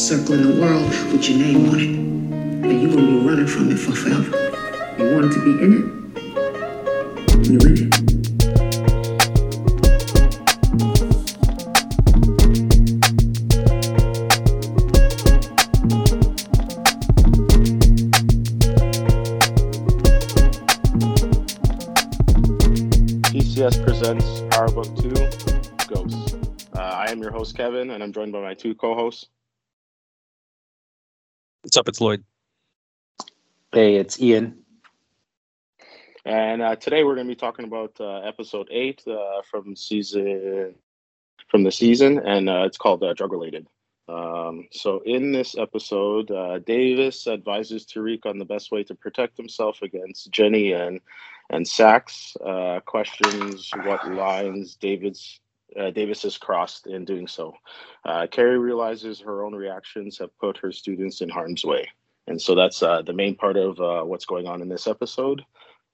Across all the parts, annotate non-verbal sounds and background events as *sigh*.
circling the world with your name on it. And you're gonna be running from it for forever. You wanted to be in it? You in it. PCS presents Power Book 2 Ghosts. Uh, I am your host, Kevin, and I'm joined by my two co hosts. What's up? It's Lloyd. Hey, it's Ian. And uh, today we're going to be talking about uh, episode 8 uh, from season from the season, and uh, it's called uh, Drug Related. Um, so, in this episode, uh, Davis advises Tariq on the best way to protect himself against Jenny and and Saxe uh, questions what lines David's uh, Davis crossed in doing so. Uh, Carrie realizes her own reactions have put her students in harm's way, and so that's uh, the main part of uh, what's going on in this episode.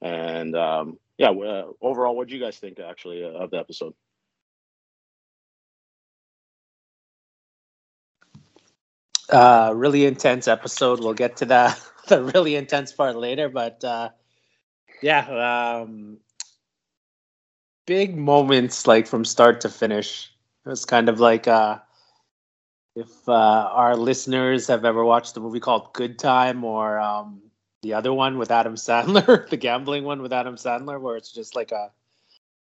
And um, yeah, uh, overall, what do you guys think actually of the episode? Uh, really intense episode. We'll get to the *laughs* the really intense part later, but yeah, um, big moments like from start to finish. It was kind of like uh, if uh, our listeners have ever watched the movie called Good Time or um, the other one with Adam Sandler, *laughs* the gambling one with Adam Sandler, where it's just like a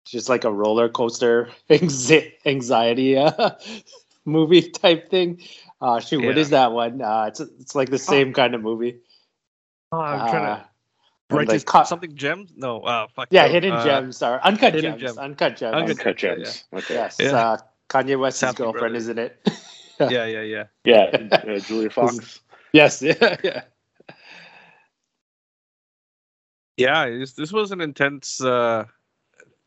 just like a roller coaster *laughs* anxiety uh, *laughs* movie type thing. Uh, shoot, what Yeah. is that one? Uh, it's it's like the same kind of movie. Oh, I'm trying Uh, to and, write like, this something gems. No, uh, fuck. yeah, no, hidden uh, gems or uncut Hidden gems. Gem. Uncut gems. Uncut Uncut yeah, Gems. Okay. Yes, Yeah. uh, Kanye West's Safdie girlfriend, brothers. isn't it? *laughs* Yeah, yeah, yeah. Yeah, uh, Julia *laughs* Fox. yes, *laughs* yeah, yeah. Yeah, this, this was an intense, uh,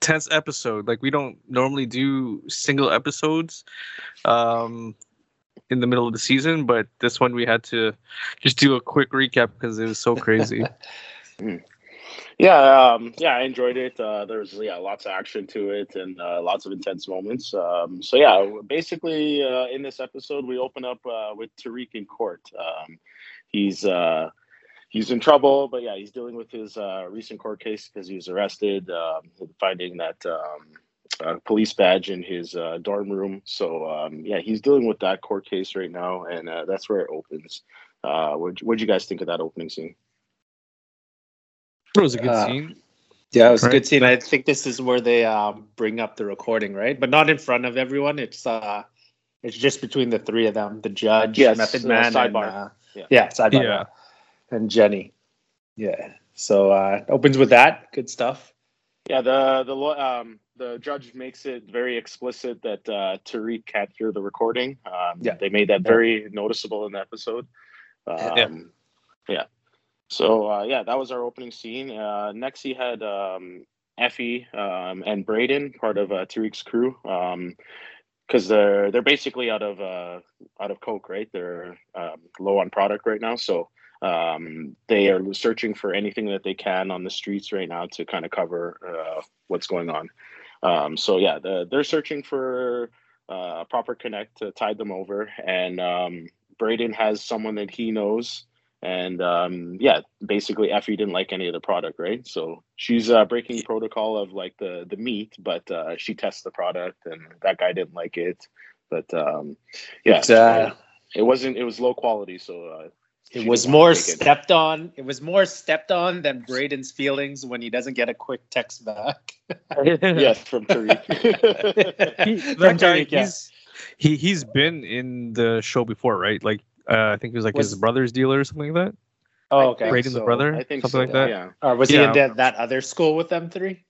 tense episode. Like we don't normally do single episodes, um, in the middle of the season, but this one we had to just do a quick recap because it was so crazy. Yeah, um, yeah, I enjoyed it. Uh, there's yeah, lots of action to it and uh, lots of intense moments. Um, so yeah, basically uh, in this episode we open up uh, with Tariq in court. Um, he's uh, he's in trouble, but yeah, he's dealing with his uh, recent court case because he was arrested, um, finding that um, police badge in his dorm room. So um, yeah, he's dealing with that court case right now, and that's where it opens. What what'd you guys think of that opening scene? It was a good Uh, scene. Yeah, it was a good scene. I think this is where they um, bring up the recording, right? But not in front of everyone. It's uh, it's just between the three of them: the judge, Yes, Method uh, Man, and sidebar. uh, Yeah. yeah, sidebar, Yeah. and Jenny. Yeah. So uh, it opens with that. Good stuff. Yeah, the the law- um the judge makes it very explicit that uh, Tariq can't hear the recording. Um, Yeah. they made that very noticeable in the episode. Um, Yeah. yeah. So uh, yeah, that was our opening scene. Uh, next, he had um, Effie um, and Braden, part of uh, Tariq's crew, because they're they're basically out of uh, out of coke, right? They're um, low on product right now, so um, they are searching for anything that they can on the streets right now to kind of cover uh, what's going on. Um, so yeah, the, they're searching for uh, a proper connect to tide them over, and um, Braden has someone that he knows, and um, yeah, basically Effie didn't like any of the product, right? So she's uh, breaking protocol of like the the meat, but uh, she tests the product, and that guy didn't like it, but um, yeah, It's, uh, it wasn't. It was low quality, so. Uh, It was more take it. stepped on. It was more stepped on than Braden's feelings when he doesn't get a quick text back. *laughs* yes, from Tariq. *laughs* He- From that guy, Tariq, yeah. he's he he's been in the show before, right? Like uh, I think he was like his brother's dealer or something like that. Oh, okay. think Braden's so. brother? I think Something so, like that? Yeah. Or was he Yeah. in that, that other school with them three?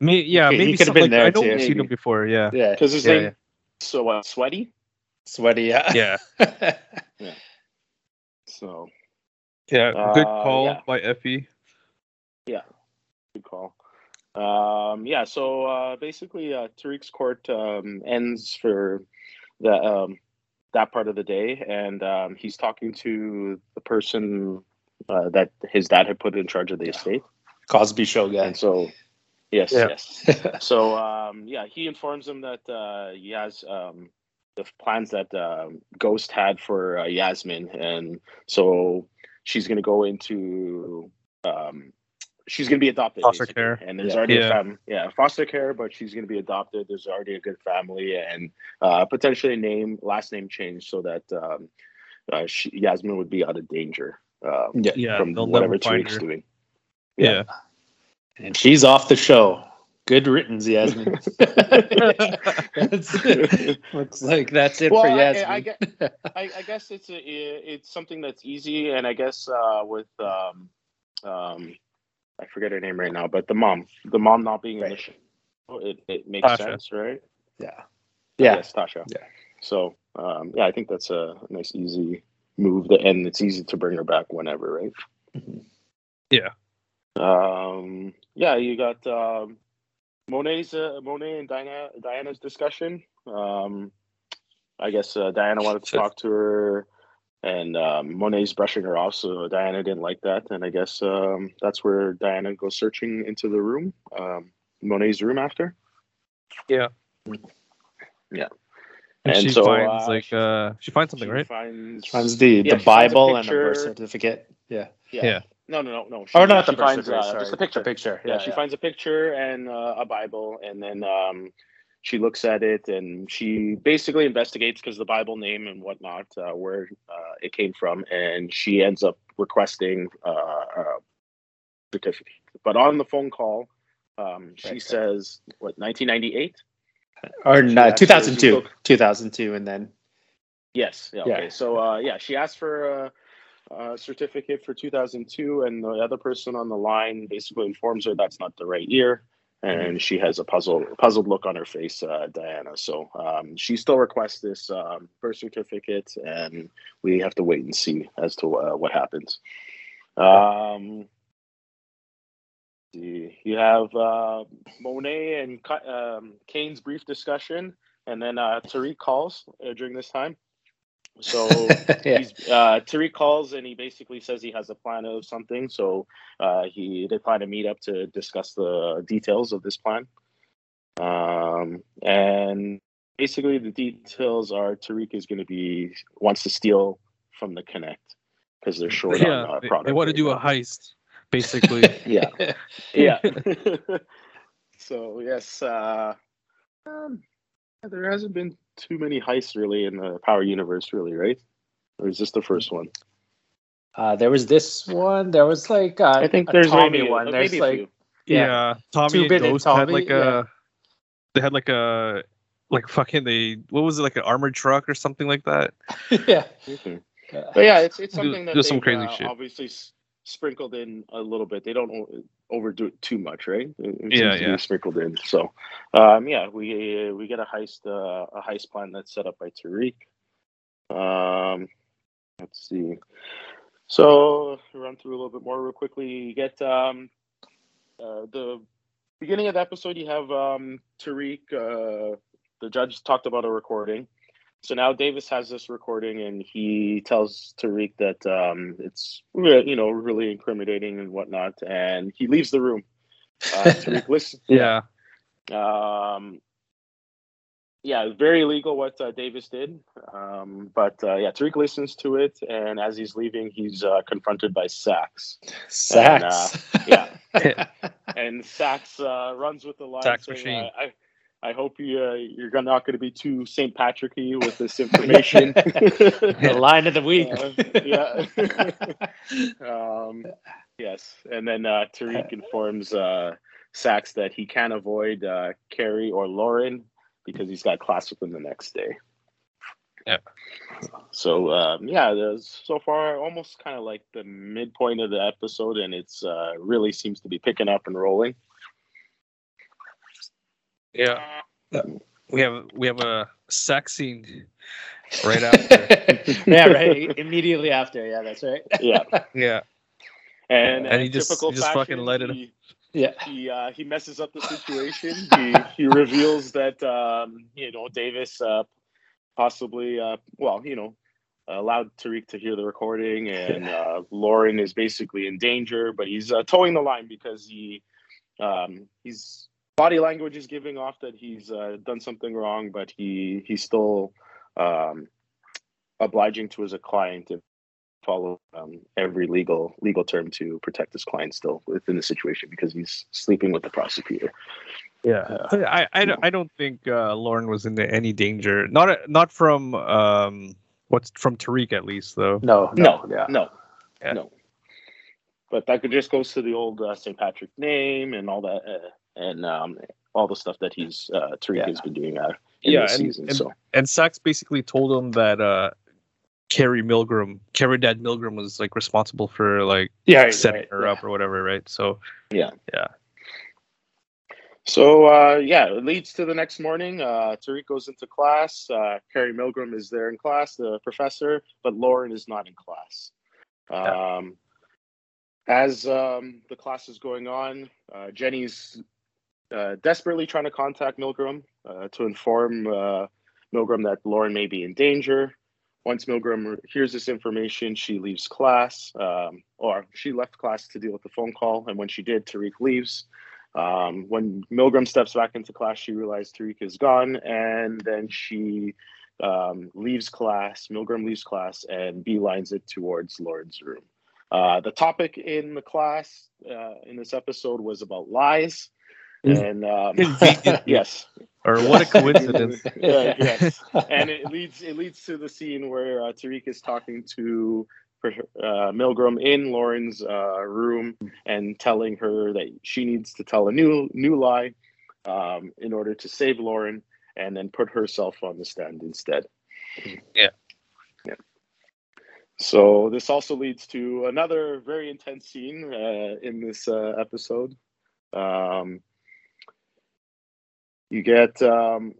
Me, yeah, Okay, he maybe could've been like, there I know too. we've seen him before. Yeah, Yeah. Because his Yeah, name yeah. so uh, sweaty. Sweaty, yeah. yeah, *laughs* So yeah. Good Uh, call yeah. by Effie. Yeah, good call. Um, yeah. So uh, basically, uh, Tariq's court um, ends for the um, that part of the day, and um, he's talking to the person uh, that his dad had put in charge of the estate, Cosby Show guy. and so yes, Yeah. yes. *laughs* So um, yeah, he informs him that uh, he has um, the plans that um, Ghost had for uh, Yasmin, and so she's gonna go into um, she's gonna be adopted Foster basically. care. and there's Yeah. already Yeah. a fam- yeah foster care, but she's gonna be adopted. There's already a good family, and uh, potentially a name last name change so that um, uh, she, Yasmin would be out of danger uh, yeah. Yeah, from they'll whatever never Tariq's her. doing. Yeah. And she's off the show. Good riddance, Yasmin. *laughs* That's- looks like that's it Well, for Yasmin. I get- I, I guess it's a, it's something that's easy, and I guess uh, with um, um, I forget her name right now, but the mom, the mom not being in the Right. show, it, it makes Tasha. sense, right? yeah. Yeah. Yes, Tasha. Yeah. So um, yeah, I think that's a nice, easy move, that, and it's easy to bring her back whenever, right? Mhm. Yeah. Um, yeah, you got um, Monet's uh, Monet and Diana Diana's discussion. Um, I guess uh, Diana wanted to talk to her, and um, Monet's brushing her off, so Diana didn't like that. And I guess um, that's where Diana goes searching into the room, um, Monet's room after. Yeah. Yeah. And, And she so, finds uh, like uh she finds something, She right? Finds, Finds the, Yeah, the she finds a Bible and a birth certificate. Yeah. Yeah. No, no, no, no. She, Oh, not the she birth finds, certificate. uh. Just the picture. Picture. yeah, Yeah. she yeah. finds a picture and uh, a Bible, and then um, she looks at it and she basically investigates because the Bible name and whatnot, uh, where uh, it came from, and she ends up requesting uh, a certificate. But on the phone call, um, she Right, right. says, "What 1998?" Or no, asked her- 2002. she 2002, and then Yes. Yeah. Yeah. Okay. So uh, yeah, she asked for a, a certificate for 2002, and the other person on the line basically informs her that's not the right year, and she has a puzzled puzzled look on her face, uh, Diana. So um, she still requests this um, birth certificate, and we have to wait and see as to uh, what happens. Um, you have uh, Monet and um, Kane's brief discussion, and then uh, Tariq calls uh, during this time. So *laughs* yeah. he's uh, Tariq calls and he basically says he has a plan of something. So uh, he they plan to meet up to discuss the details of this plan. Um, and basically the details are Tariq is going to be wants to steal from the Connect because they're short Yeah, on uh, they, product. they want to do a heist, basically. *laughs* Yeah, *laughs* yeah. so yes, uh, um, there hasn't been too many heists really in the Power universe, really, right? Or is this the first one? Uh, there was this one. There was like uh, I think a there's Tommy maybe one. There's maybe like yeah. Yeah. Tommy Two and Bit and Ghost had Tommy, like yeah. a they had like a like fucking they what was it like an armored truck or something like that? *laughs* yeah. Uh, But yeah, it's it's something that do some crazy uh, shit. obviously sprinkled in a little bit. They don't o- overdo it too much, right? It, it Yeah, seems to be yeah. sprinkled in. So, um, yeah, we we get a heist uh, a heist plan that's set up by Tariq. Um, let's see. So run through a little bit more real quickly. You get um, uh, the beginning of the episode. You have um, Tariq. Uh, the judge talked about a recording. So now Davis has this recording, and he tells Tariq that um, it's you know really incriminating and whatnot, and he leaves the room. Uh, *laughs* Tariq listen, Yeah. um, yeah, very illegal what uh, Davis did. Um, but uh, yeah, Tariq listens to it, and as he's leaving, he's uh, confronted by Saxe. Saxe. yeah. *laughs* And Saxe uh, runs with the line Saxe saying, machine. I, I hope you, uh, you're gonna- not going to be too St. Patricky with this information. *laughs* the line of the week. Uh, *laughs* yeah. *laughs* um, yes. And then uh, Tariq informs uh, Saxe that he can't avoid uh, Carrie or Lauren because he's got class with them the next day. Yeah. So um, yeah, there's so far almost kind of like the midpoint of the episode, and it's uh, really seems to be picking up and rolling. Yeah. We have we have a sex scene right *laughs* after. yeah, right. Immediately after. Yeah, that's right. Yeah, yeah. and, And he just- he just fucking fashion, let it- he- *laughs* Yeah. he uh, he messes up the situation. he he reveals that um, you know Davis uh, possibly uh, well you know allowed Tariq to hear the recording, and *laughs* uh, Lauren is basically in danger, but he's uh, towing the line because he um, he's body language is giving off that he's uh, done something wrong, but he he still um, obliging to his client to follow um, every legal legal term to protect his client still within the situation because he's sleeping with the prosecutor. Yeah, I, I, don't- I don't think uh, Lauren was in any danger. Not not from um what's from Tariq at least though. No, No, no, yeah. no, Yeah. no. But that could just goes to the old uh, St. Patrick name and all that, uh, and um, all the stuff that he's uh, Tariq Yeah. has been doing uh, in Yeah, this and- season. and- so And Saxe basically told him that uh Carrie Milgram, Carrie Dad Milgram was like responsible for like Yeah, setting right, her yeah. up or whatever, right? So yeah, yeah. So uh, yeah, it leads to the next morning. Uh, Tariq goes into class. Uh, Carrie Milgram is there in class, the professor, but Lauren is not in class. Um, as um, the class is going on, uh, Jenny's uh, desperately trying to contact Milgram uh, to inform uh, Milgram that Lauren may be in danger. Once Milgram hears this information, she leaves class, um, or she left class to deal with the phone call. And when she did, Tariq leaves. Um, when Milgram steps back into class, she realizes Tariq is gone, and then she um, leaves class. Milgram leaves class and beelines it towards Lauren's room. Uh, the topic in the class uh, in this episode was about lies, and um, *laughs* yes, or what a coincidence. *laughs* Yeah, yes. and it leads it leads to the scene where uh, Tariq is talking to uh, Milgram in Lauren's uh, room and telling her that she needs to tell a new new lie um, in order to save Lauren, and then put herself on the stand instead. Yeah. Yeah. So this also leads to another very intense scene uh, in this uh, episode. Um, you get um,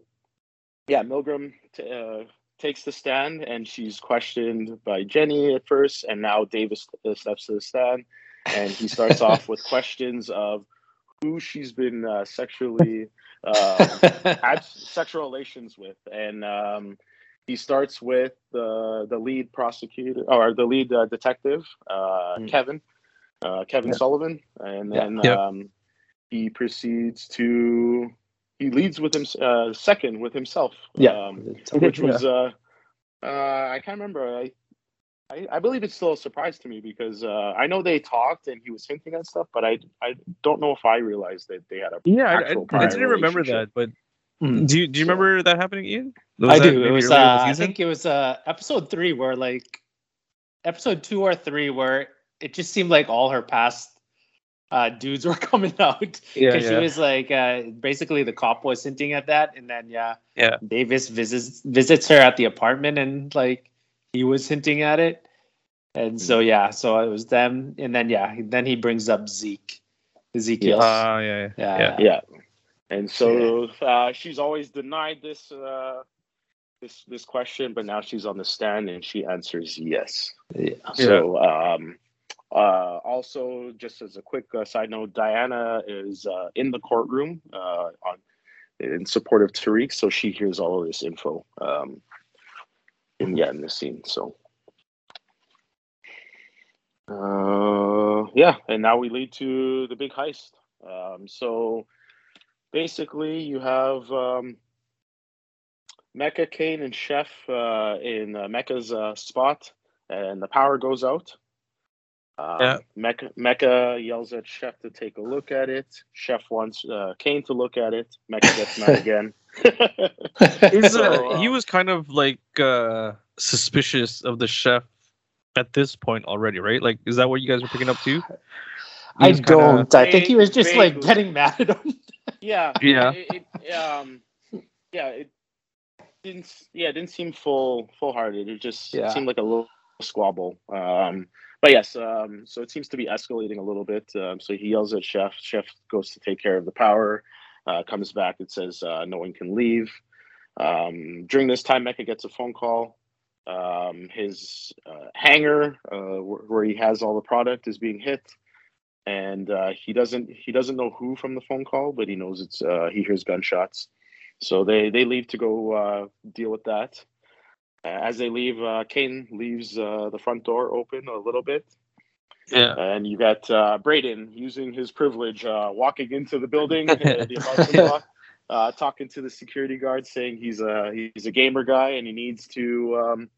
yeah, Milgram t- uh, takes the stand, and she's questioned by Jenny at first, and now Davis steps to the stand, and he starts off with *laughs* questions of who she's been uh, sexually uh, had sexual relations with, and um, he starts with the the lead prosecutor or the lead uh, detective, uh, Mm. Kevin, uh, Kevin Yeah. Sullivan, and Yeah. then Yep. um, he proceeds to he leads with him uh, second with himself, Yeah. um, *laughs* which was uh, uh, I can't remember. I, I I believe it's still a surprise to me because uh, I know they talked and he was hinting at stuff, but I I don't know if I realized that they had a Yeah, I, I, I didn't remember that, but Mm. do you do you So- remember that happening, Ian? Was I do. It was. earlier in the Uh, I think it was uh, episode three where like episode two or three where it just seemed like all her past uh, dudes were *laughs* coming out Yeah, because she yeah. was like uh, basically the cop was hinting at that, and then yeah, Yeah. Davis visits visits her at the apartment and like he was hinting at it, and so yeah, so it was them, and then yeah, then he brings up Zeke, Ezekiel. Yeah, yeah, Yeah. yeah. Yeah, and so uh, she's always denied this uh, this this question, but now she's on the stand and she answers yes. yeah. So um, uh, also, just as a quick uh, side note, Diana is uh, in the courtroom uh, on in support of Tariq, so she hears all of this info. Um, in, yeah, in this scene. So. Uh, yeah, and now we lead to the big heist. Um, so basically, you have um, Mecca, Kane, and Chef uh, in Mecca's spot, and the power goes out. Um, Yeah. Mecca, Mecca yells at Chef to take a look at it. Chef wants uh, Kane to look at it. Mecca gets mad *laughs* again. So, uh, he was kind of like uh, suspicious of the chef at this point already, right? Like, is that what you guys were picking up too? *sighs* I kinda- don't. I think he was just like getting mad at him. yeah, Yeah. It, it, um, yeah, it didn't. Yeah, it didn't seem full full hearted. It just Yeah. seemed like a little squabble. Um, but yes, um, so it seems to be escalating a little bit. Um, so he yells at Chef. Chef goes to take care of the power. Uh, comes back. It says uh, no one can leave. Um, during this time, Mecca gets a phone call. Um, his uh, hangar, uh, where, he has all the product, is being hit, and uh, he doesn't he doesn't know who from the phone call, but he knows it's uh, he hears gunshots. So they they leave to go deal with that. Uh, as they leave, uh, Kane leaves uh, the front door open a little bit, Yeah. and you got uh, Braden using his privilege, uh, walking into the building, the *laughs* apartment block, uh, talking to the security guard, saying he's a he's a gamer guy and he needs to, um,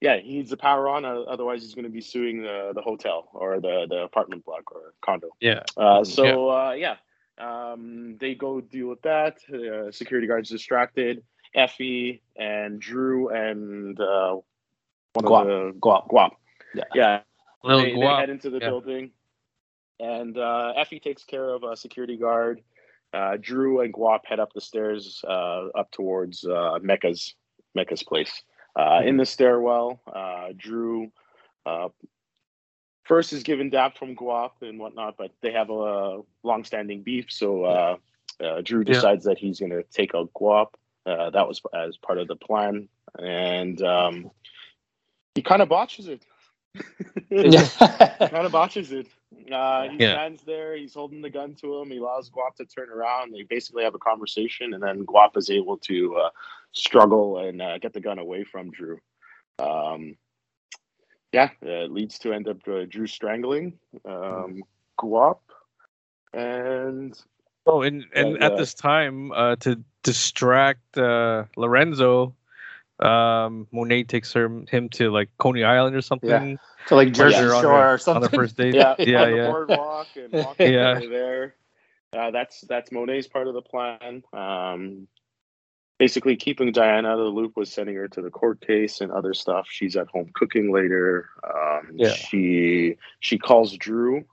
yeah, he needs the power on. Uh, otherwise, he's going to be suing the the hotel or the the apartment block or condo. Yeah. Uh, so uh, yeah, um, they go deal with that. Uh, security guards distracted. Effie and Drew and uh, one Guap. of the Guap. Guap. Yeah. yeah. Little They, they head into the yeah. building, and uh, Effie takes care of a security guard. Uh, Drew and Guap head up the stairs uh, up towards uh, Mecca's Mecca's place. Uh, in the stairwell, uh, Drew uh, first is given dap from Guap and whatnot, but they have a long-standing beef. So uh, uh, Drew Yeah. decides that he's going to take out Guap. Uh, that was as part of the plan, and um, he kind of botches it. *laughs* kind of botches it. Uh, he Yeah. stands there. He's holding the gun to him. He allows Guap to turn around. They basically have a conversation, and then Guap is able to uh, struggle and uh, get the gun away from Drew. Um, yeah, it leads to end up uh, Drew strangling um, Guap, and Oh, and and And, at uh, this time, uh, to distract uh, Lorenzo, um, Monet takes her, him to like Coney Island or something. to like Jersey Yeah. on Shore her- or on something. the first date. *laughs* yeah, yeah, on the yeah. boardwalk and *laughs* walking Yeah. over there. Uh, that's that's Monet's part of the plan. Um, basically, keeping Diana out of the loop was sending her to the court case and other stuff. She's at home cooking later. Um, Yeah. She she calls Drew.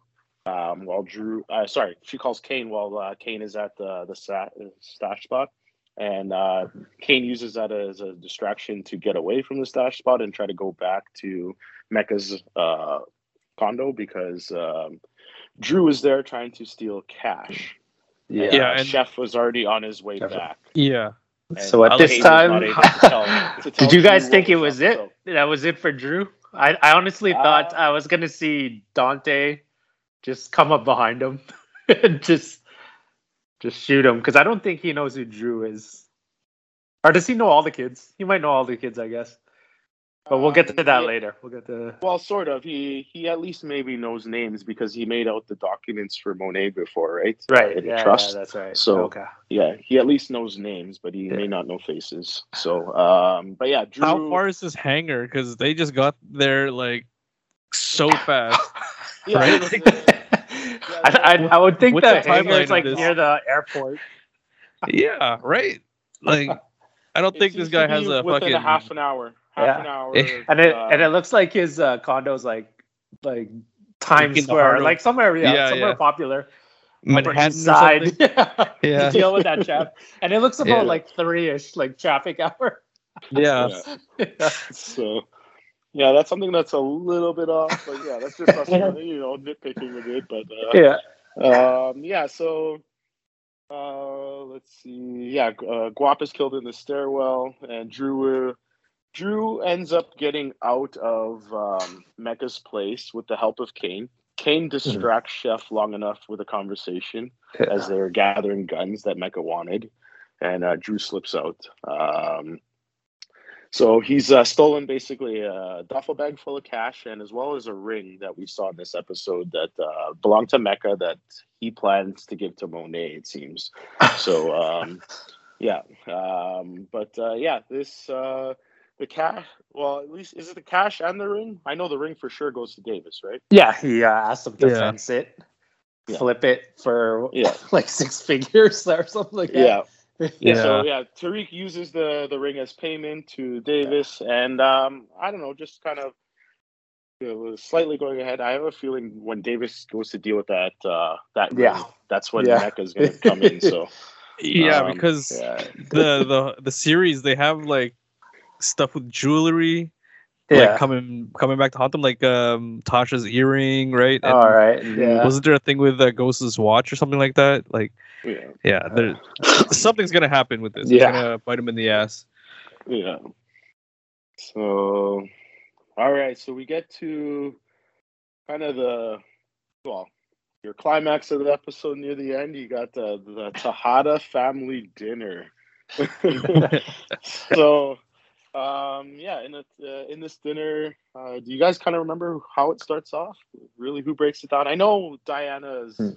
Um, while Drew, uh, sorry, she calls Kane while uh, Kane is at the the stash spot, and uh, Kane uses that as a distraction to get away from the stash spot and try to go back to Mecca's uh, condo because um, Drew is there trying to steal cash. Yeah. And, Yeah, uh, and- Chef was already on his way Chef- back. Yeah. And So at this was time, to *laughs* tell- to tell did you guys Drew think it was was it? so- That was it for Drew. I, I honestly thought Uh, I was gonna see Dante just come up behind him *laughs* and just just shoot him because I don't think he knows who Drew is. Or does he know all the kids? He might know all the kids, I guess. But we'll get to Um, that yeah. later. We'll get to Well, sort of. He he at least maybe knows names because he made out the documents for Monet before, right? right. In Yeah, trust. yeah, that's right. So- okay. Yeah, he at least knows names, but he Yeah. may not know faces. So, um, but yeah, Drew. How far is this hangar? Because they just got there like so *laughs* fast. Yeah, right? it was, uh, *laughs* I, I, I would think that the the hangar timeline is like this? near the airport. yeah. Right. Like, I don't it think this guy has be a within fucking. a half an hour. Half Yeah. an hour. And it uh, and it looks like his uh, condo's like like Times Square, like somewhere yeah, Yeah, somewhere yeah. popular. Upper Manhattan East or side. something. *laughs* Yeah. Yeah. Deal with that traffic. *laughs* And it looks about Yeah. like three ish, like traffic hour. Yeah. yeah. So, yeah, that's something that's a little bit off, but yeah, that's just us, you know, nitpicking a bit. But uh, yeah. Um, yeah, so uh, let's see. Yeah, uh, Guap is killed in the stairwell, and Drew uh, Drew ends up getting out of um, Mecca's place with the help of Kane. Kane distracts Chef long enough with a conversation as they're gathering guns that Mecca wanted, and uh, Drew slips out. Um, so he's uh, stolen basically a duffel bag full of cash and as well as a ring that we saw in this episode that uh, belonged to Mecca that he plans to give to Monet, it seems. So, *laughs* um, yeah. Um, but uh, yeah, this, uh, the cash, well, at least, is it the cash and the ring? I know the ring for sure goes to Davis, right? Yeah, he uh, asked him to Yeah. fence it, Yeah. flip it for Yeah. *laughs* like six figures or something like that. Yeah. Yeah. So yeah, Tariq uses the the ring as payment to Davis, and um, I don't know, just kind of you know, slightly going ahead. I have a feeling when Davis goes to deal with that uh, that ring, Yeah. that's when Yeah. Mecca's going to come in. So *laughs* Yeah, Um, because Yeah. the the the series they have like stuff with jewelry, Yeah. like coming coming back to haunt them, like um Tasha's earring, right? And All right. Yeah. Wasn't there a thing with uh, Ghost's watch or something like that? Like, yeah, yeah, there *coughs* something's gonna happen with this. Yeah. It's gonna bite him in the ass. yeah. So all right, so we get to kind of the well. Your climax of the episode near the end, you got the the Tejada family dinner. *laughs* so um yeah in, a, uh, in this dinner uh, do you guys kind of remember how it starts off really who breaks it down i know diana's Hmm.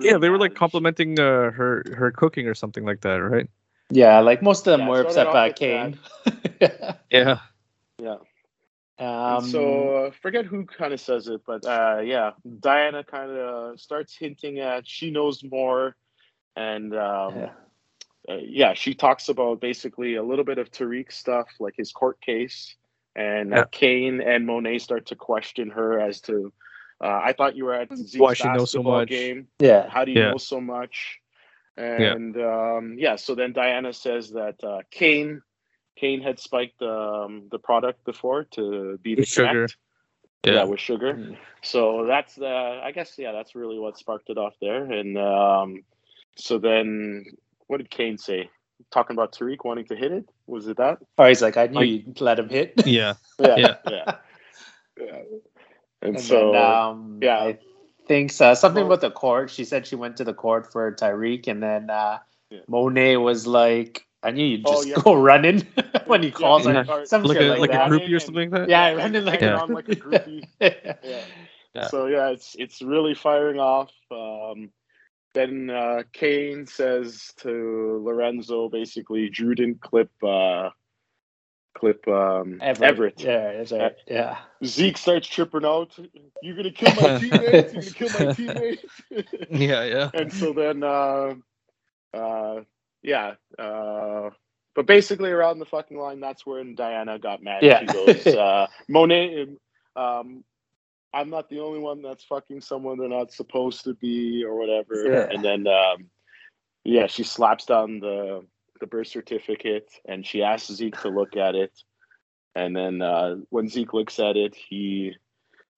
Yeah, they were like complimenting uh, her her cooking or something like that, right? Yeah, like most of them Yeah, were it upset by Kane. *laughs* Yeah. Yeah. um, so uh, forget who kind of says it, but uh, yeah, Diana kind of starts hinting at she knows more, and um, Yeah. uh, yeah, she talks about basically a little bit of Tariq stuff, like his court case, and uh, Yeah. Kane and Monet start to question her as to, uh, I thought you were at Zeke's Why she knows so much. game. yeah, How do you Yeah. know so much? And yeah, um, yeah so then Diana says that uh, Kane, Kane had spiked um, the product before to be the With sugar. Yeah. Yeah. with sugar. Mm. So that's the, I guess, yeah, that's really what sparked it off there. And um, so then, what did Kane say? Talking about Tariq wanting to hit it? Was it that? Oh, he's like, I knew Like- you'd let him hit. Yeah. *laughs* Yeah, Yeah. yeah. *laughs* yeah. And, And so, then, um, yeah. I think so. something Mo- about the court. She said she went to the court for Tariq, and then uh, Yeah. Monet was like, "I knew you'd Oh, just yeah. *laughs* go running *laughs* when he calls yeah, her." or- Some Like shit a like, like a groupie or something like that. Yeah, *laughs* running like hanging a- on like a groupie. yeah. Yeah. So yeah, it's it's really firing off. Um, then uh, Kane says to Lorenzo, basically, Drew didn't clip uh, clip um, Everett. Everett. Yeah, that's right. Yeah. Zeke starts tripping out. You're gonna kill my *laughs* teammate. You're gonna kill my teammate. *laughs* Yeah, yeah. and so then, uh, uh, yeah. Uh, but basically, around the fucking line, that's when Diana got mad. Yeah. She goes, uh, Monet. Um, I'm not the only one that's fucking someone they're not supposed to be, or whatever. Yeah. And then, um, yeah, she slaps down the the birth certificate, and she asks Zeke to look at it. And then uh, when Zeke looks at it, he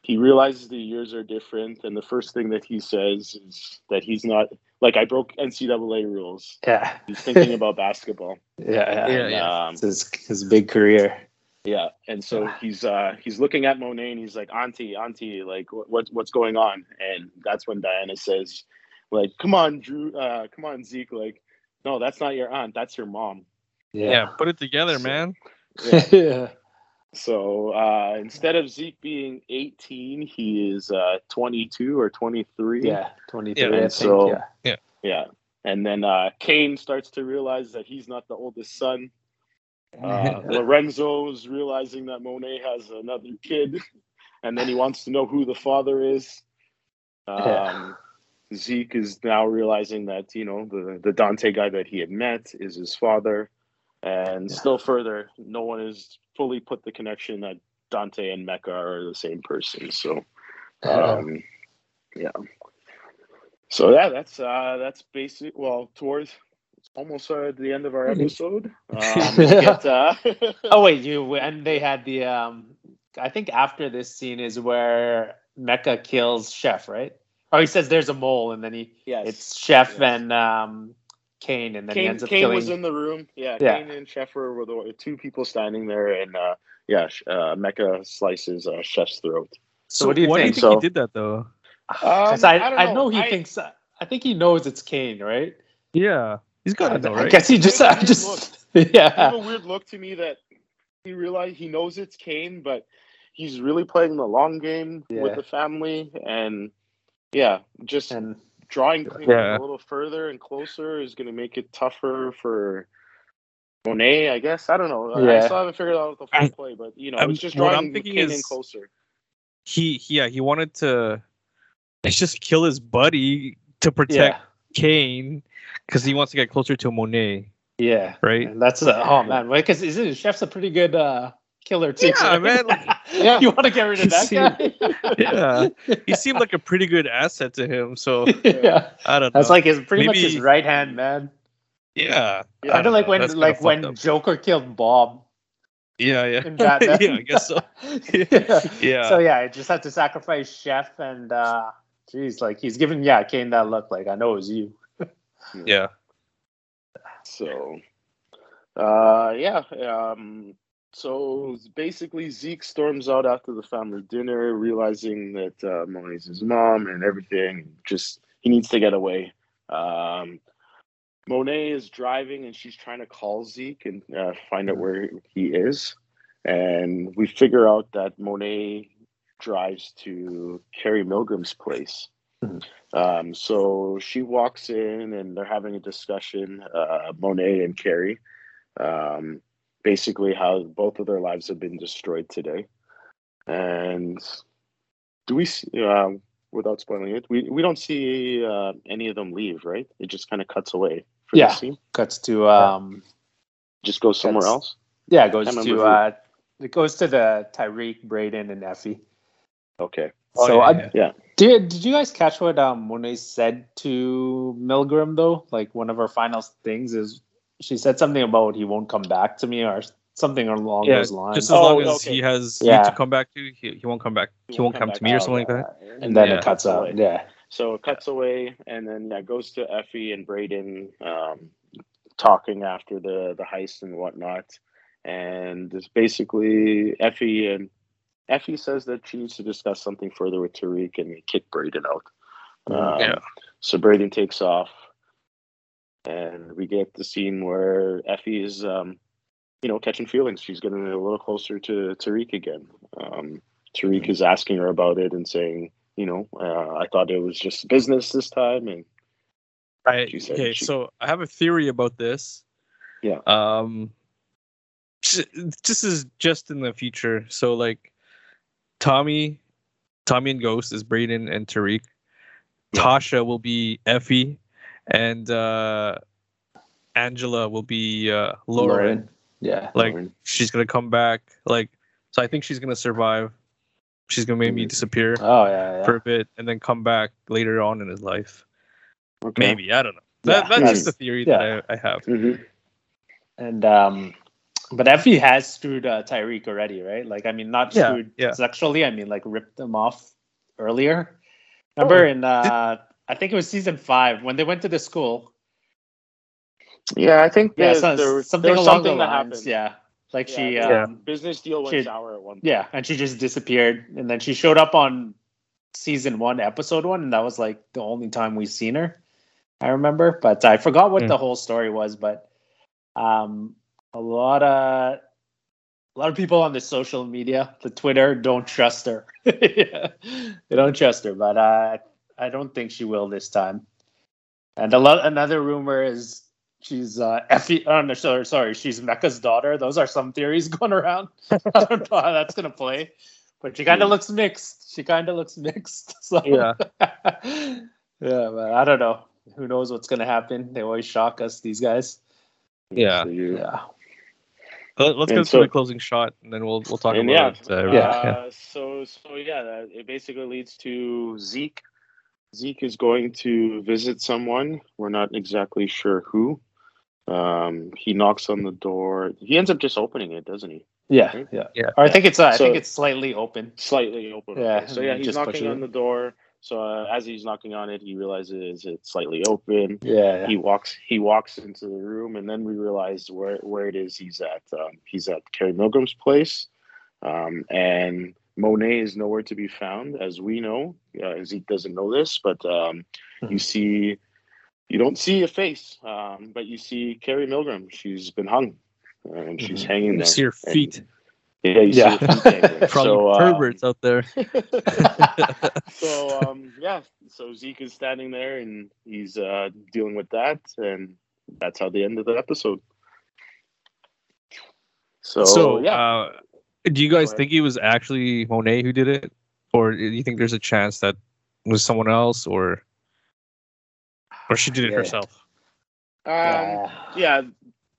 he realizes the years are different, and the first thing that he says is that he's not like I broke NCAA rules. Yeah. He's thinking about basketball. *laughs* Yeah. Yeah. Yeah, And, yeah. Um, his, his big career. yeah, and so he's uh he's looking at Monet and he's like, "Auntie, Auntie, like what what's what's going on?" And that's when Diana says, "Like, come on, Drew, uh, come on, Zeke, like, no, that's not your aunt, that's your mom." Yeah, put it together, So- man. Yeah. *laughs* yeah. So uh, instead of Zeke being 18, he is uh 22 or 23. Yeah. 23, Yeah, I and think. so- yeah. Yeah. And then uh, Kane starts to realize that he's not the oldest son. *laughs* Uh, Lorenzo's realizing that Monet has another kid, *laughs* and then he wants to know who the father is. Um, Yeah. Zeke is now realizing that you know the the Dante guy that he had met is his father, and Yeah. still further, no one has fully put the connection that Dante and Mecca are the same person. So, um, yeah. So yeah, that's uh, that's basic. Well, towards it's almost uh, the end of our episode. *laughs* Um, get, uh, *laughs* oh wait, you and they had the um. I think after this scene is where Mecca kills Chef, right? Oh, he says there's a mole, and then he yes. it's Chef Yes. and um Kane, and then he ends up Kane killing. was in the room. Yeah, Yeah. Kane and Sheffer were the two people standing there, and uh, yeah, uh, Mecca slices uh, Chef's throat. so, what do you why think? do you think So- he did that though? 'Cause Um, I, I don't I know. know he I- thinks. I think he knows it's Kane, right? Yeah, he's got I, to know, I right? guess he just, I just, Kind *laughs* Yeah. of a weird look to me that he realized he knows it's Kane, but he's really playing the long game Yeah. with the family, and yeah, just And drawing Yeah. a little further and closer is going to make it tougher for Monet, I guess. I don't know. I still haven't figured out the full I'm- play, but you know, I'm- it's just drawing I'm thinking Kane in is- closer. He, he- yeah, he wanted to. It's *laughs* just kill his buddy to protect yeah. Kane because he wants to get closer to Monet, Yeah. right? And that's a, oh man, because isn't Chef's a pretty good uh killer too? Yeah, right? man, like- *laughs* Yeah. you want to get rid of that guy? *laughs* Yeah. He seemed like a pretty good asset to him, so *laughs* yeah. I don't know. That's like his pretty much his right hand man. yeah, Yeah. Kind of like know, when that's like when up. Joker killed Bob yeah, yeah, in yeah. I guess so. yeah. Yeah, So yeah, I just had to sacrifice Chef and uh geez, like he's giving yeah Kane that look like I know it was you. yeah. So, uh, yeah. Um, so basically, Zeke storms out after the family dinner, realizing that uh, Monet's his mom and everything. Just he needs to get away. Um, Monet is driving, and she's trying to call Zeke and uh, find out where he is. And we figure out that Monet drives to Carrie Milgram's place. Mhm. Um, so she walks in and they're having a discussion, uh, Monet and Carrie, um, basically how both of their lives have been destroyed today. And do we, see, um, without spoiling it, we, we don't see uh, any of them leave, right? It just kind of cuts away for Yeah. the scene. Cuts to um, Just goes somewhere Cuts- else. yeah, it goes to remember uh, it goes to the Tariq, Braden, and Effie. Okay. Oh, so yeah, I, yeah. Yeah. Did Did you guys catch what um Monet said to Milgram though? Like one of her final things is she said something about he won't come back to me or something along Yeah, those lines. just as Oh, long as okay. he has Yeah. you to come back to, he, he won't come back. He, won't come, to me or back. something like that. and then Yeah. it cuts out. Yeah. So it cuts away, and then yeah, goes to Effie and Braden um, talking after the the heist and whatnot, and it's basically Effie and Effie says that she needs to discuss something further with Tariq and kick Braden out. Um, Yeah. So Braden takes off, and we get the scene where Effie is, um, you know, catching feelings. She's getting a little closer to Tariq again. Um, Tariq is asking her about it and saying, you know, uh, I thought it was just business this time, and I, She said okay, she- so I have a theory about this. Yeah. Um, this is just in the future. So like, Tommy, Tommy and Ghost is Braden and Tariq. Yeah. Tasha will be Effie, and uh, Angela will be uh, Lauren. Yeah. Like Lauren. she's gonna come back. Like, so I think she's gonna survive. She's gonna maybe Mhm. disappear Oh yeah. yeah. for a bit and then come back later on in his life. Okay. Maybe I don't know. That, Yeah, that's that's- just a theory yeah. that I, I have. Mhm. And um, but Effie has screwed uh, Tariq already, right? Like I mean, not Yeah, screwed yeah. sexually. I mean, like ripped him off earlier. Remember Oh, in uh, I think it was season five when they went to the school. Yeah, I think Yeah, that so, there, something there was along something the that lines. happened. Yeah, like she, Yeah, Yeah. um, business deal went She- sour at one point. yeah, and she just disappeared, and then she showed up on season one, episode one, and that was like the only time we've seen her. I remember, but I forgot what Hmm. the whole story was. But um, a lot of a lot of people on the social media, the Twitter, don't trust her. *laughs* yeah, they don't trust her, but uh, I don't think she will this time. And a lot, another rumor is she's uh, Effie. Oh no, sorry, sorry, she's Mecca's daughter. Those are some theories *laughs* going around. I don't know how that's gonna play, but she kind of Yeah. looks mixed. She kind of looks mixed. *laughs* So Yeah. *laughs* yeah, but I don't know. Who knows what's gonna happen? They always shock us. These guys. Yeah. So Yeah. Let- Let's And go so- to the closing shot, and then we'll we'll talk and yeah, about uh, Yeah. uh, so so yeah, that- it basically leads to Zeke. Zeke is going to visit someone. We're not exactly sure who. Um, he knocks on the door. He ends up just opening it, doesn't he? Yeah. Right? Yeah. Yeah. Or I think it's uh, I think it's slightly open. Slightly open. Yeah, okay. So yeah, he's just knocking on the door. So uh, as he's knocking on it, he realizes it's slightly open. Yeah. He walks. He walks into the room, and then we realize where where it is. He's at. Um, he's at Carrie Milgram's place, um, and Monet is nowhere to be found, as we know. Uh, Zeke doesn't know this, but um, Mhm. you see, you don't see a face, um, but you see Carrie Milgram. She's been hung, and she's Mhm. hanging You there. see your And- feet. yeah, you Yeah. see her feet dangling. For all so, you um, perverts out there. *laughs* *laughs* so um yeah so zeke is standing there and he's uh dealing with that and that's how the end of the episode so, So, yeah uh, do you guys think it was actually Monet who did it, or do you think there's a chance that it was someone else, or or she did it Yeah. herself? um Yeah. yeah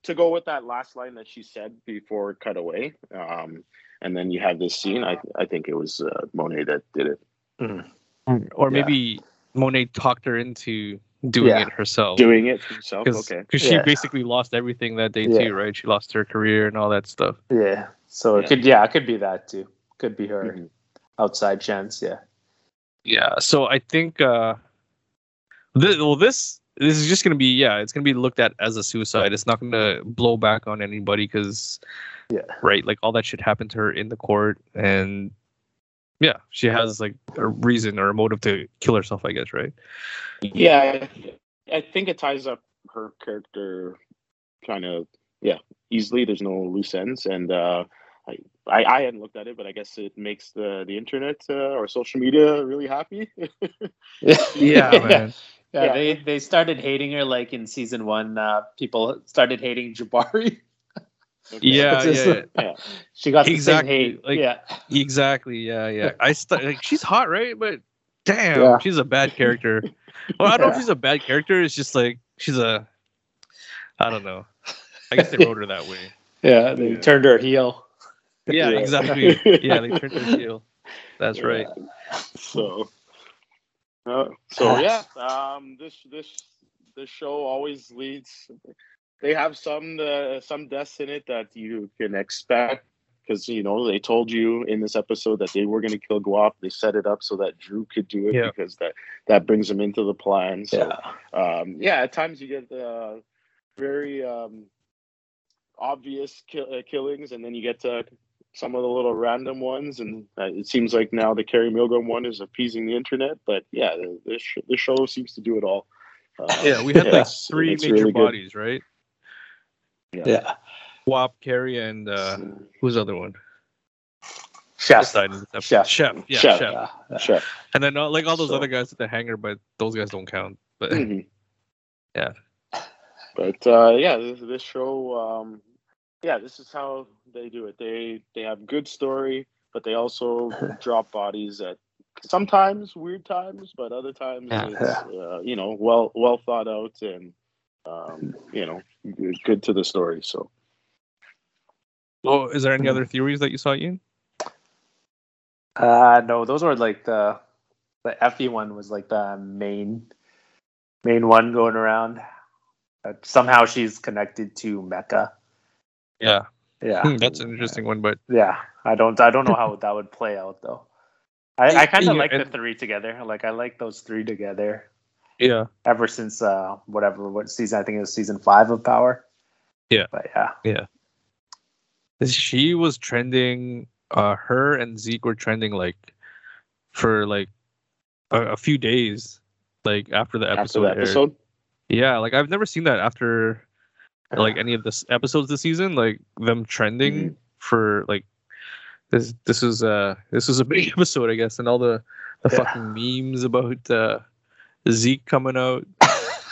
to go with that last line that she said before it cut away um and then you have this scene i i think it was uh, monet that did it Or Yeah. maybe Monet talked her into doing Yeah. it herself. doing it himself because okay she Yeah. basically lost everything that day Yeah. too, right? She lost her career and all that stuff. Yeah. So it Yeah. could yeah, it could be that too. Could be her Mhm. Outside chance, yeah. Yeah, so I think uh this, well this this is just gonna be yeah, it's gonna be looked at as a suicide. It's not gonna blow back on anybody because Yeah. right, like all that shit happened to her in the court and yeah, she has like a reason or a motive to kill herself, I guess, right? yeah I, I think it ties up her character kind of yeah easily there's no loose ends and uh i I, I hadn't looked at it, but I guess it makes the the internet uh, or social media really happy. *laughs* *laughs* Yeah, man. Yeah, Yeah. they they started hating her like in season one. Uh, people started hating Jabari. Okay. Yeah, *laughs* It's yeah, yeah. Yeah. she got Exactly, the same hate. like- yeah, Exactly. Yeah, yeah. I st- like she's hot, right? But damn, Yeah. she's a bad character. Well, I don't know if she's a bad character. It's just like she's a. I don't know. I guess they wrote her that way. yeah, they Yeah. turned her heel. Yeah, Yeah. exactly. Yeah, they turned her heel. That's right. So, uh, so yeah, um, this this this show always leads. They have some uh, some deaths in it that you can expect because you know they told you in this episode that they were going to kill Guap. They set it up so that Drew could do it Yeah. because that that brings him into the plan. So Yeah, um, yeah, at times you get uh, very um, obvious kill- uh, killings, and then you get to some of the little random ones. And uh, it seems like now the Carrie Milgram one is appeasing the internet. But yeah, the- this sh- this show seems to do it all. Uh, *laughs* Yeah, we had *laughs* like three major really good. bodies, right? yeah. Guap, Carrie, and uh, who's the other one? Chef. Died in. Chef. Chef. Yeah, Chef. chef. Yeah, yeah. Sure. And then uh, like all those So- other guys at the hangar, but those guys don't count. But Mhm. *laughs* Yeah. But uh, yeah, this, this show, um, yeah, this is how they do it. They they have good story, but they also *laughs* drop bodies at sometimes weird times, but other times Yeah. it's *laughs* uh, you know well well thought out and um, you know good, good to the story. So oh, is there any other theories that you saw, Ian? Uh, no, those were like the the Effie one was like the main main one going around. Uh, somehow she's connected to Mecca. Yeah, Yeah, Hmm, that's an interesting one. But Yeah, I don't I don't know how *laughs* that would play out though. I, I kind Yeah, of like the three together. Like I like those three together yeah, ever since uh whatever what season I think it was season five of Power. Yeah. but yeah, Yeah. she was trending. Uh, her and Zeke were trending like for like a, a few days, like after the episode. after the episode, Yeah, like I've never seen that after like any of this episodes this season. Like them trending Mm-hmm. for like this. This is uh this is a big *laughs* episode, I guess, and all the the Yeah. fucking memes about uh Zeke coming out. *laughs*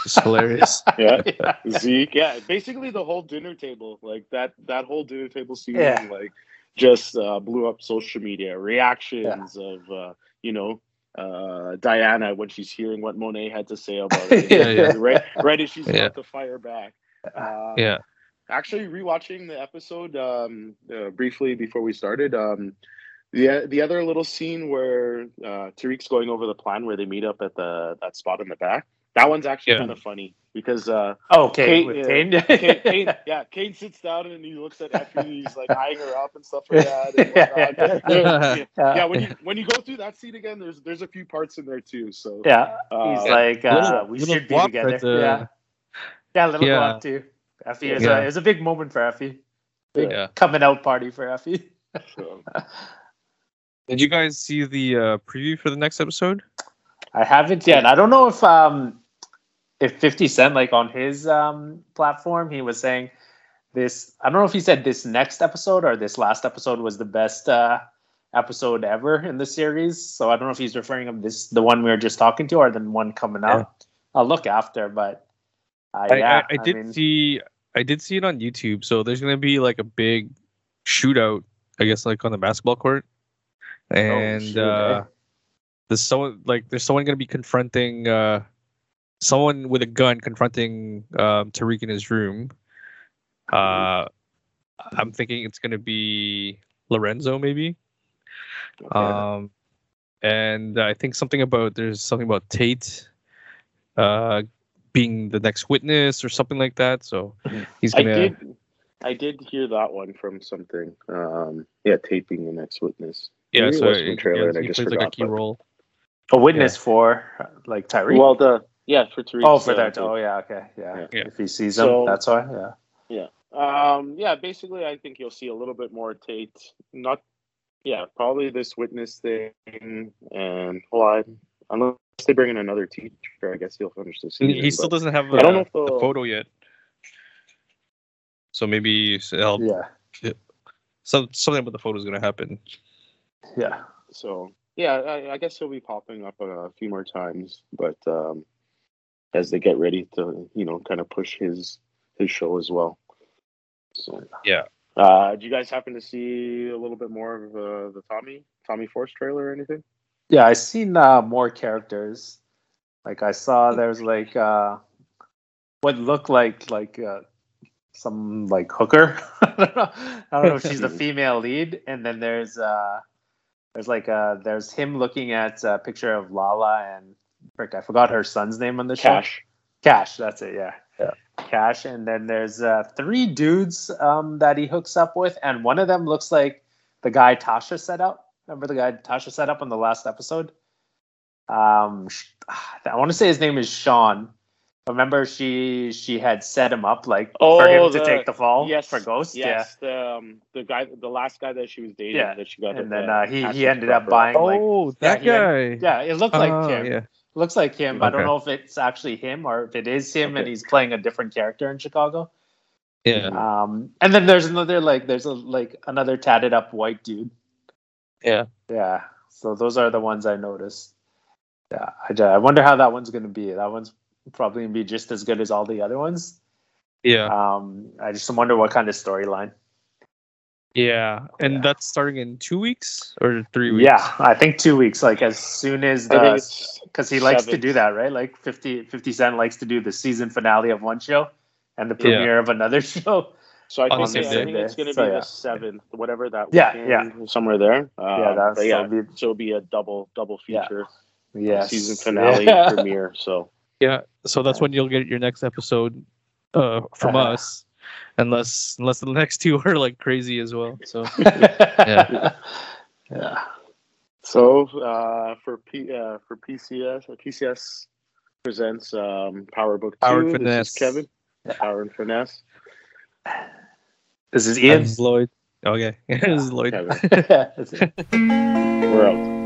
It's hilarious. yeah. yeah, *laughs* Zeke, yeah, basically the whole dinner table, like that that whole dinner table scene, Yeah. like just uh, blew up social media. Reactions of uh, you know uh, Diana when she's hearing what Monet had to say about it, Yeah, yeah. right, right as she's Yeah. about to fire back. Uh, yeah. Actually, rewatching the episode um, uh, briefly before we started, um, the the other little scene where uh, Tariq's going over the plan where they meet up at the that spot in the back. That one's actually Yeah. kind of funny because. Uh, okay, Kate, with *laughs* yeah. Cane. Cane, Cane, yeah, Cane sits down and he looks at Effie. He's like eyeing her up and stuff like that. And whatnot. *laughs* *laughs* yeah, yeah, yeah, when you when you go through that scene again, there's there's a few parts in there too. So yeah, uh, he's like, uh, Little- we little should be guap together. at the- yeah, yeah, little Yeah. guap too. Effie is Yeah. a, it was a big moment for Effie. Big Yeah. coming out party for Effie. so, Did you guys see the uh, preview for the next episode? I haven't yet. I don't know if um if 50 Cent like on his um platform he was saying this I don't know if he said this next episode or this last episode was the best uh episode ever in the series. So I don't know if he's referring to this the one we were just talking to or the one coming out. I'll look after, but I, yeah, I, I did mean, see I did see it on YouTube. So there's gonna be like a big shootout, I guess, like on the basketball court, and shoot, uh, eh? there's someone like there's someone gonna be confronting uh, someone with a gun confronting um, Tariq in his room. Uh, I'm thinking it's gonna be Lorenzo, maybe. okay. Um, and I think something about there's something about Tate, uh, being the next witness or something like that. So he's gonna. I did I did hear that one from something. Um, yeah, taping the next witness. yeah, maybe it so was from trailer yeah, and I he just plays like a key but- role. a witness for uh, like Tyree. Well, the yeah for Tyree. oh, for that. Oh, yeah. Okay. Yeah. Yeah. If he sees him, So- that's why. Yeah. Yeah. Um, yeah, basically, I think you'll see a little bit more Tate. Not, yeah, probably this witness thing, and well, I, unless they bring in another teacher, I guess he'll finish the season. He, he still doesn't have I don't know if the photo yet. So maybe I'll Yeah. some something about the photo is gonna happen. Yeah. So yeah, I, I guess he'll be popping up a, few more times, but um, as they get ready to, you know, kind of push his his show as well. So Yeah. Uh, do you guys happen to see a little bit more of uh, the Tommy Tommy Force trailer or anything? Yeah, I seen uh, more characters. Like I saw there's like uh, what looked like like uh, some like hooker. *laughs* I don't know. I don't know if she's the *laughs* female lead. And then there's uh, there's like uh, there's him looking at a picture of Lala and frick, I forgot her son's name on the show. Cash. Cash, that's it. Yeah. Yeah. Cash, and then there's uh, three dudes um, that he hooks up with, and one of them looks like the guy Tasha set up. Remember the guy Tasha set up on the last episode? Um, sh- I want to say his name is Sean. Remember, she she had set him up like oh, for him Oh, to take the fall Yes, for Ghost. Yes, the um, the guy, the last guy that she was dating, Yeah, that she got. Yeah, and then uh, he he ended up buying like oh, that yeah, guy. yeah, it looked like Oh, him. yeah. Looks like him. I don't know if it's actually him or if it is him and he's playing a different character in Chicago. Yeah. Um, and then there's another like there's a like another tatted up white dude. Yeah. Yeah. So those are the ones I noticed. Yeah. I, I wonder how that one's gonna be. That one's probably gonna be just as good as all the other ones. Yeah. Um, I just wonder what kind of storyline. Yeah. And Yeah. that's starting in two weeks or three weeks. Yeah, I think two weeks. Like as soon as the because he likes to do that, right? Like 50, 50 Cent likes to do the season finale of one show and the Yeah. premiere of another *laughs* show. So I think, the I think it's going to So, be yeah. the seventh, whatever that. Was. Yeah, weekend, somewhere there. Um, yeah, that's but yeah. be So it'll be a double double Yeah. feature yes. season *laughs* finale Yeah. premiere. So Yeah. So that's when you'll get your next episode uh, from Uh-huh. *laughs* us, unless unless the next two *laughs* are like crazy as well. So yeah. Yeah. so uh, for P uh, for PCS uh, PCS presents um, Power Book Power Two. and This is Finesse. Kevin. Power and Finesse. This is Ian. This is Lloyd. Okay. *laughs* this is Lloyd. That's *laughs* it. We're out.